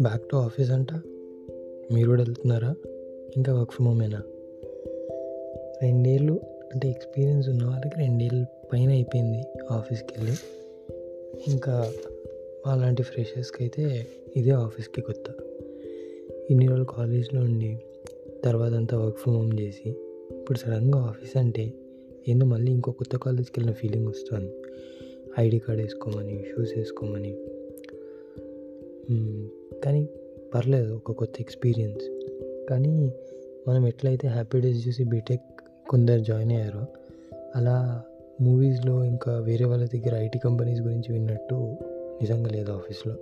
Back to office అంట. మీరు కూడా వెళ్తున్నారా? ఇంకా వర్క్ ఫ్రమ్ హోమేనా రెండేళ్ళు అంటే ఎక్స్పీరియన్స్ ఉన్న వాళ్ళకి రెండేళ్ళు పైన అయిపోయింది ఆఫీస్కి వెళ్ళి. ఇంకా అలాంటి ఫ్రెషర్స్కి అయితే ఇదే ఆఫీస్కి కొత్త. ఇన్ని రోజులు కాలేజ్లో ఉండి తర్వాత అంతా వర్క్ ఫ్రమ్ హోమ్ చేసి ఇప్పుడు సడన్గా ఆఫీస్ అంటే ఏందో మళ్ళీ ఇంకో కొత్త కాలేజ్కి వెళ్ళిన ఫీలింగ్ వస్తుంది. ఐడి కార్డ్ వేసుకోమని షూస్ వేసుకోమని. కానీ పర్లేదు ఒక కొత్త ఎక్స్పీరియన్స్ కానీ మనం ఎట్లయితే హ్యాపీ డేస్ చూసి బీటెక్ కొందరు జాయిన్ అయ్యారో అలా మూవీస్లో ఇంకా వేరే వాళ్ళ దగ్గర ఐటీ కంపెనీస్ గురించి విన్నట్టు నిజంగా లేదు ఆఫీస్లో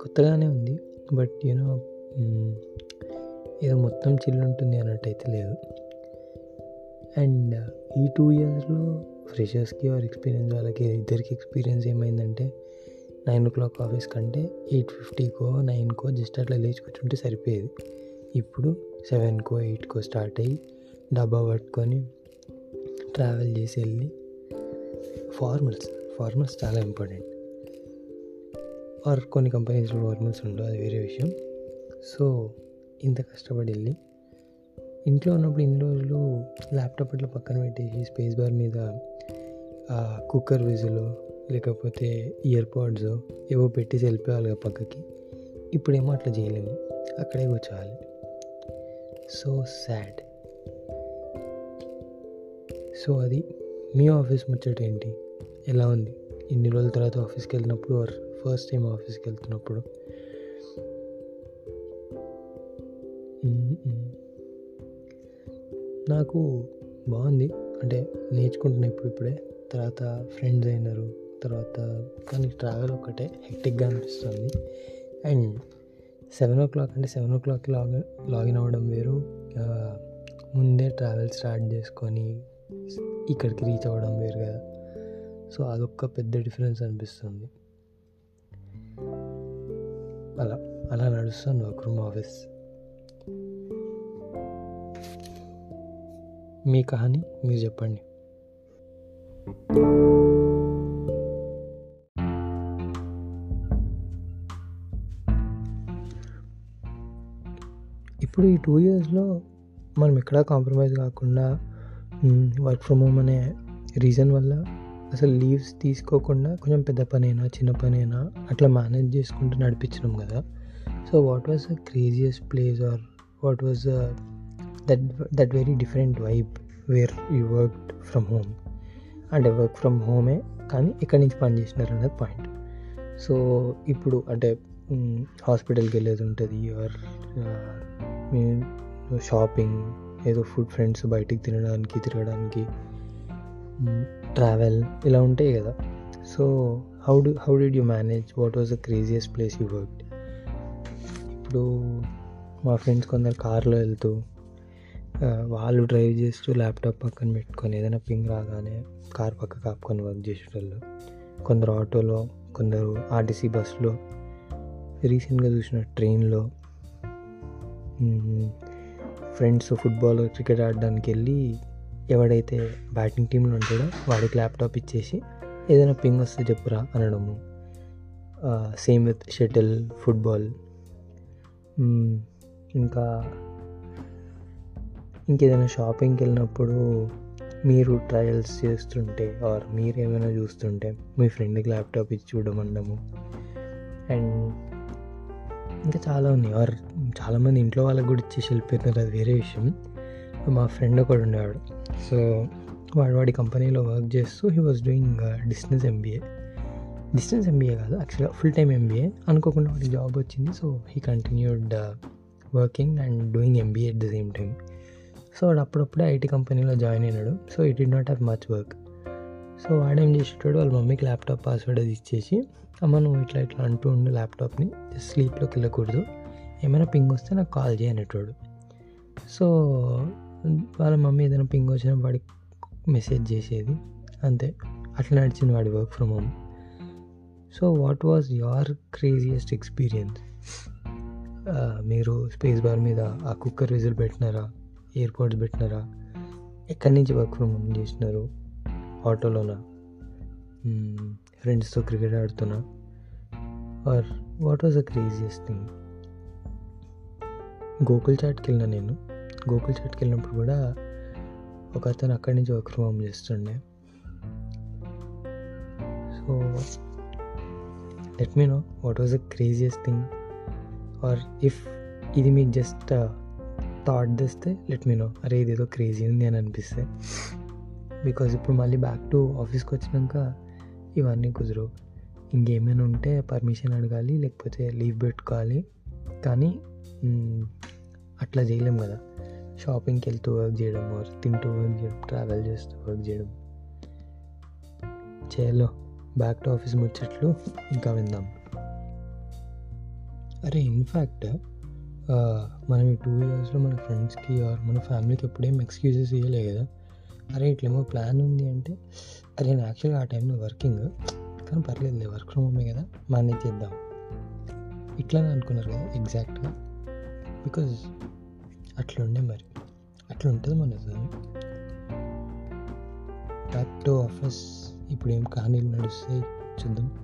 కొత్తగానే ఉంది బట్ యూనో ఏదో మొత్తం చిల్లు ఉంటుంది అన్నట్టు అయితే లేదు. అండ్ ఈ టూ ఇయర్స్లో ఫ్రెషర్స్కి ఆర్ ఎక్స్పీరియన్స్ వాళ్ళకి ఇద్దరికి ఎక్స్పీరియన్స్ ఏమైందంటే నైన్ ఓ క్లాక్ ఆఫీస్ కంటే ఎయిట్ ఫిఫ్టీకో నైన్కో జస్ట్ అట్లా లేచి కూర్చుంటే సరిపోయేది. ఇప్పుడు సెవెన్కో ఎయిట్కో స్టార్ట్ అయ్యి డబ్బా పట్టుకొని ట్రావెల్ చేసి వెళ్ళి ఫార్మల్స్ ఫార్మల్స్ చాలా ఇంపార్టెంట్. ఆర్ కొన్ని కంపెనీస్లో ఫార్మల్స్ ఉండవు అది వేరే విషయం. సో ఇంత కష్టపడి వెళ్ళి ఇంట్లో ఉన్నప్పుడు ఇన్ని రోజులు ల్యాప్టాప్ అట్లా పక్కన పెట్టేసి స్పేస్ బార్ మీద కుక్కర్ విజులు లేకపోతే ఇయర్ పాడ్స్ ఏవో పెట్టేసి వెళ్ళిపోవాలి కదా పక్కకి. ఇప్పుడేమో అట్లా చేయలేము. అక్కడే కూర్చోవాలి. సో సాడ్ సో అది మీ ఆఫీస్ ముచ్చట ఏంటి? ఎలా ఉంది? ఇన్ని రోజుల తర్వాత ఆఫీస్కి వెళ్ళినప్పుడు ఆర్ ఫస్ట్ టైం ఆఫీస్కి వెళ్తున్నప్పుడు? నాకు బాగుంది. అంటే నేర్చుకుంటున్నా ఇప్పుడు ఇప్పుడే తర్వాత ఫ్రెండ్స్ అయినారు. తర్వాత కానీ ట్రావెల్ ఒక్కటే హెక్టిక్గా అనిపిస్తుంది. అండ్ సెవెన్ ఓ క్లాక్ అంటే సెవెన్ ఓ క్లాక్కి లాగ్ లాగిన్ అవ్వడం వేరు. ముందే ట్రావెల్ స్టార్ట్ చేసుకొని ఇక్కడికి రీచ్ అవ్వడం వేరు కదా. సో అదొక్క పెద్ద డిఫరెన్స్ అనిపిస్తుంది. అలా అలా నడుస్తుంది వర్క్ రూమ్ ఆఫీస్. మీ కహాని మీరు చెప్పండి. ఇప్పుడు ఈ టూ ఇయర్స్లో మనం ఎక్కడా కాంప్రమైజ్ కాకుండా వర్క్ ఫ్రమ్ హోమ్ అనే రీజన్ వల్ల అసలు లీవ్స్ తీసుకోకుండా కొంచెం పెద్ద పనైనా చిన్న పనైనా అట్లా మేనేజ్ చేసుకుంటూ నడిపించినాం కదా. So what was the craziest place or what was that that very different vibe where you work from home అంటే వర్క్ ఫ్రమ్ హోమే కానీ ఎక్కడి నుంచి పని చేసినారు అనేది పాయింట్ సో ఇప్పుడు అంటే హాస్పిటల్కి వెళ్ళేది ఉంటుంది ఆర్ షాపింగ్ ఏదో ఫుడ్ ఫ్రెండ్స్ బయటికి తినడానికి తిరగడానికి ట్రావెల్ ఇలా ఉంటాయి కదా. So how do how did you manage? What was the craziest place you work ఇప్పుడు మా ఫ్రెండ్స్ కొందరు కార్లో వెళ్తూ వాళ్ళు డ్రైవ్ చేస్తూ ల్యాప్టాప్ పక్కన పెట్టుకొని ఏదైనా పింగ్ రాగానే కార్ పక్క కాపుకొని వర్క్ చేసేటోళ్ళు. కొందరు ఆటోలో కొందరు ఆర్టీసీ బస్సులో రీసెంట్గా చూసిన ట్రైన్లో ఫ్రెండ్స్ ఫుట్బాల్ క్రికెట్ ఆడడానికి వెళ్ళి ఎవడైతే బ్యాటింగ్ టీంలో ఉంటాడో వాడికి ల్యాప్టాప్ ఇచ్చేసి ఏదైనా పింగ్ వస్తే చెప్పురా అనడము. సేమ్ విత్ షటిల్ ఫుట్బాల్ ఇంకా ఇంకేదైనా షాపింగ్కి వెళ్ళినప్పుడు మీరు ట్రయల్స్ చేస్తుంటే ఆర్ మీరు ఏమైనా చూస్తుంటే మీ ఫ్రెండ్కి ల్యాప్టాప్ ఇచ్చి చూడమనడము. అండ్ ఇంకా చాలా ఉన్నాయి. ఆర్ చాలామంది ఇంట్లో వాళ్ళకి కూడా ఇచ్చేసి వెళ్ళిపోతున్నారు అది వేరే విషయం. మా ఫ్రెండ్ ఒకడు ఉండేవాడు. సో వాడు వాడి కంపెనీలో వర్క్ చేస్తూ he was doing distance MBA distance MBA కాదు యాక్చువల్గా ఫుల్ టైం ఎంబీఏ అనుకోకుండా వాడికి జాబ్ వచ్చింది. So he continued working and doing MBA at the same time so వాడు అప్పుడప్పుడే ఐటీ కంపెనీలో జాయిన్ అయినాడు. So it did not have much work so వాడేం చేసేటాడు వాళ్ళ మమ్మీకి ల్యాప్టాప్ పాస్వర్డ్ అది ఇచ్చేసి అమ్మ నువ్వు ఇట్లా ఇట్లా అంటూ ఉండు ల్యాప్టాప్ని జస్ట్ స్లీప్లోకి వెళ్ళకూడదు. ఏమైనా పింగ్ వస్తే నాకు కాల్ చేయనేటోడు సో వాళ్ళ మమ్మీ ఏదైనా పింగ్ వచ్చిన వాడికి మెసేజ్ చేసేది. అంతే. అట్లా నడిచింది వాడి work from home. So what was your craziest experience? మీరు స్పేస్ బార్ మీద ఆ కుక్కర్ విజిల్ పెట్టినారా? ఎయిర్పోర్ట్స్ పెట్టినారా? ఎక్కడి నుంచి వర్క్ ఫ్రమ్ హోమ్ చేసినారు? ఆటోలోనా? ఫ్రెండ్స్తో క్రికెట్ ఆడుతున్నా? Or what was the craziest thing? Gokul చాట్కి వెళ్ళిన నేను. గోకుల్ చాట్కి వెళ్ళినప్పుడు కూడా ఒక అతను అక్కడి నుంచి వర్క్ ఫ్రమ్ హోమ్ చేస్తుండే. So let me know what was the craziest thing. Or if ఇది మీకు జస్ట్ థాట్ తెస్తే లెట్ మీ నో అరే ఇదేదో క్రేజీ ఉంది అని అనిపిస్తే. బికాజ్ ఇప్పుడు మళ్ళీ బ్యాక్ టు ఆఫీస్కి వచ్చినాక ఇవన్నీ కుదరవు. ఇంకేమైనా ఉంటే పర్మిషన్ అడగాలి లేకపోతే లీవ్ పెట్టుకోవాలి. కానీ అట్లా చేయలేం కదా. షాపింగ్కి వెళ్తూ వర్క్ చేయడం తింటూ వర్క్ చేయడం ట్రావెల్ చేస్తూ వర్క్ చేయడం. చేయలో. బ్యాక్ టు ఆఫీస్ ముచ్చట్లు ఇంకా విందాం. అరే ఇన్ఫ్యాక్ట్ మనం ఈ టూ ఇయర్స్లో మన ఫ్రెండ్స్కి ఆర్ మన ఫ్యామిలీకి ఎప్పుడేం ఎక్స్క్యూజెస్ ఇవ్వలే కదా. అరే ఇట్లేమో ప్లాన్ ఉంది అంటే అరే నేను యాక్చువల్గా ఆ టైంలో వర్కింగ్ కానీ పర్లేదు వర్క్ ఫ్రమ్ హోమే కదా మేనేజ్ చేద్దాం. ఇట్లానే అనుకున్నారు కదా ఎగ్జాక్ట్గా బికాజ్ అట్లుండే మరి. అట్లా ఉంటుంది మన దాన్ని బ్యాక్ టు ఆఫీస్ ఇప్పుడు ఏం కానీ నడుస్తాయి చూద్దాం.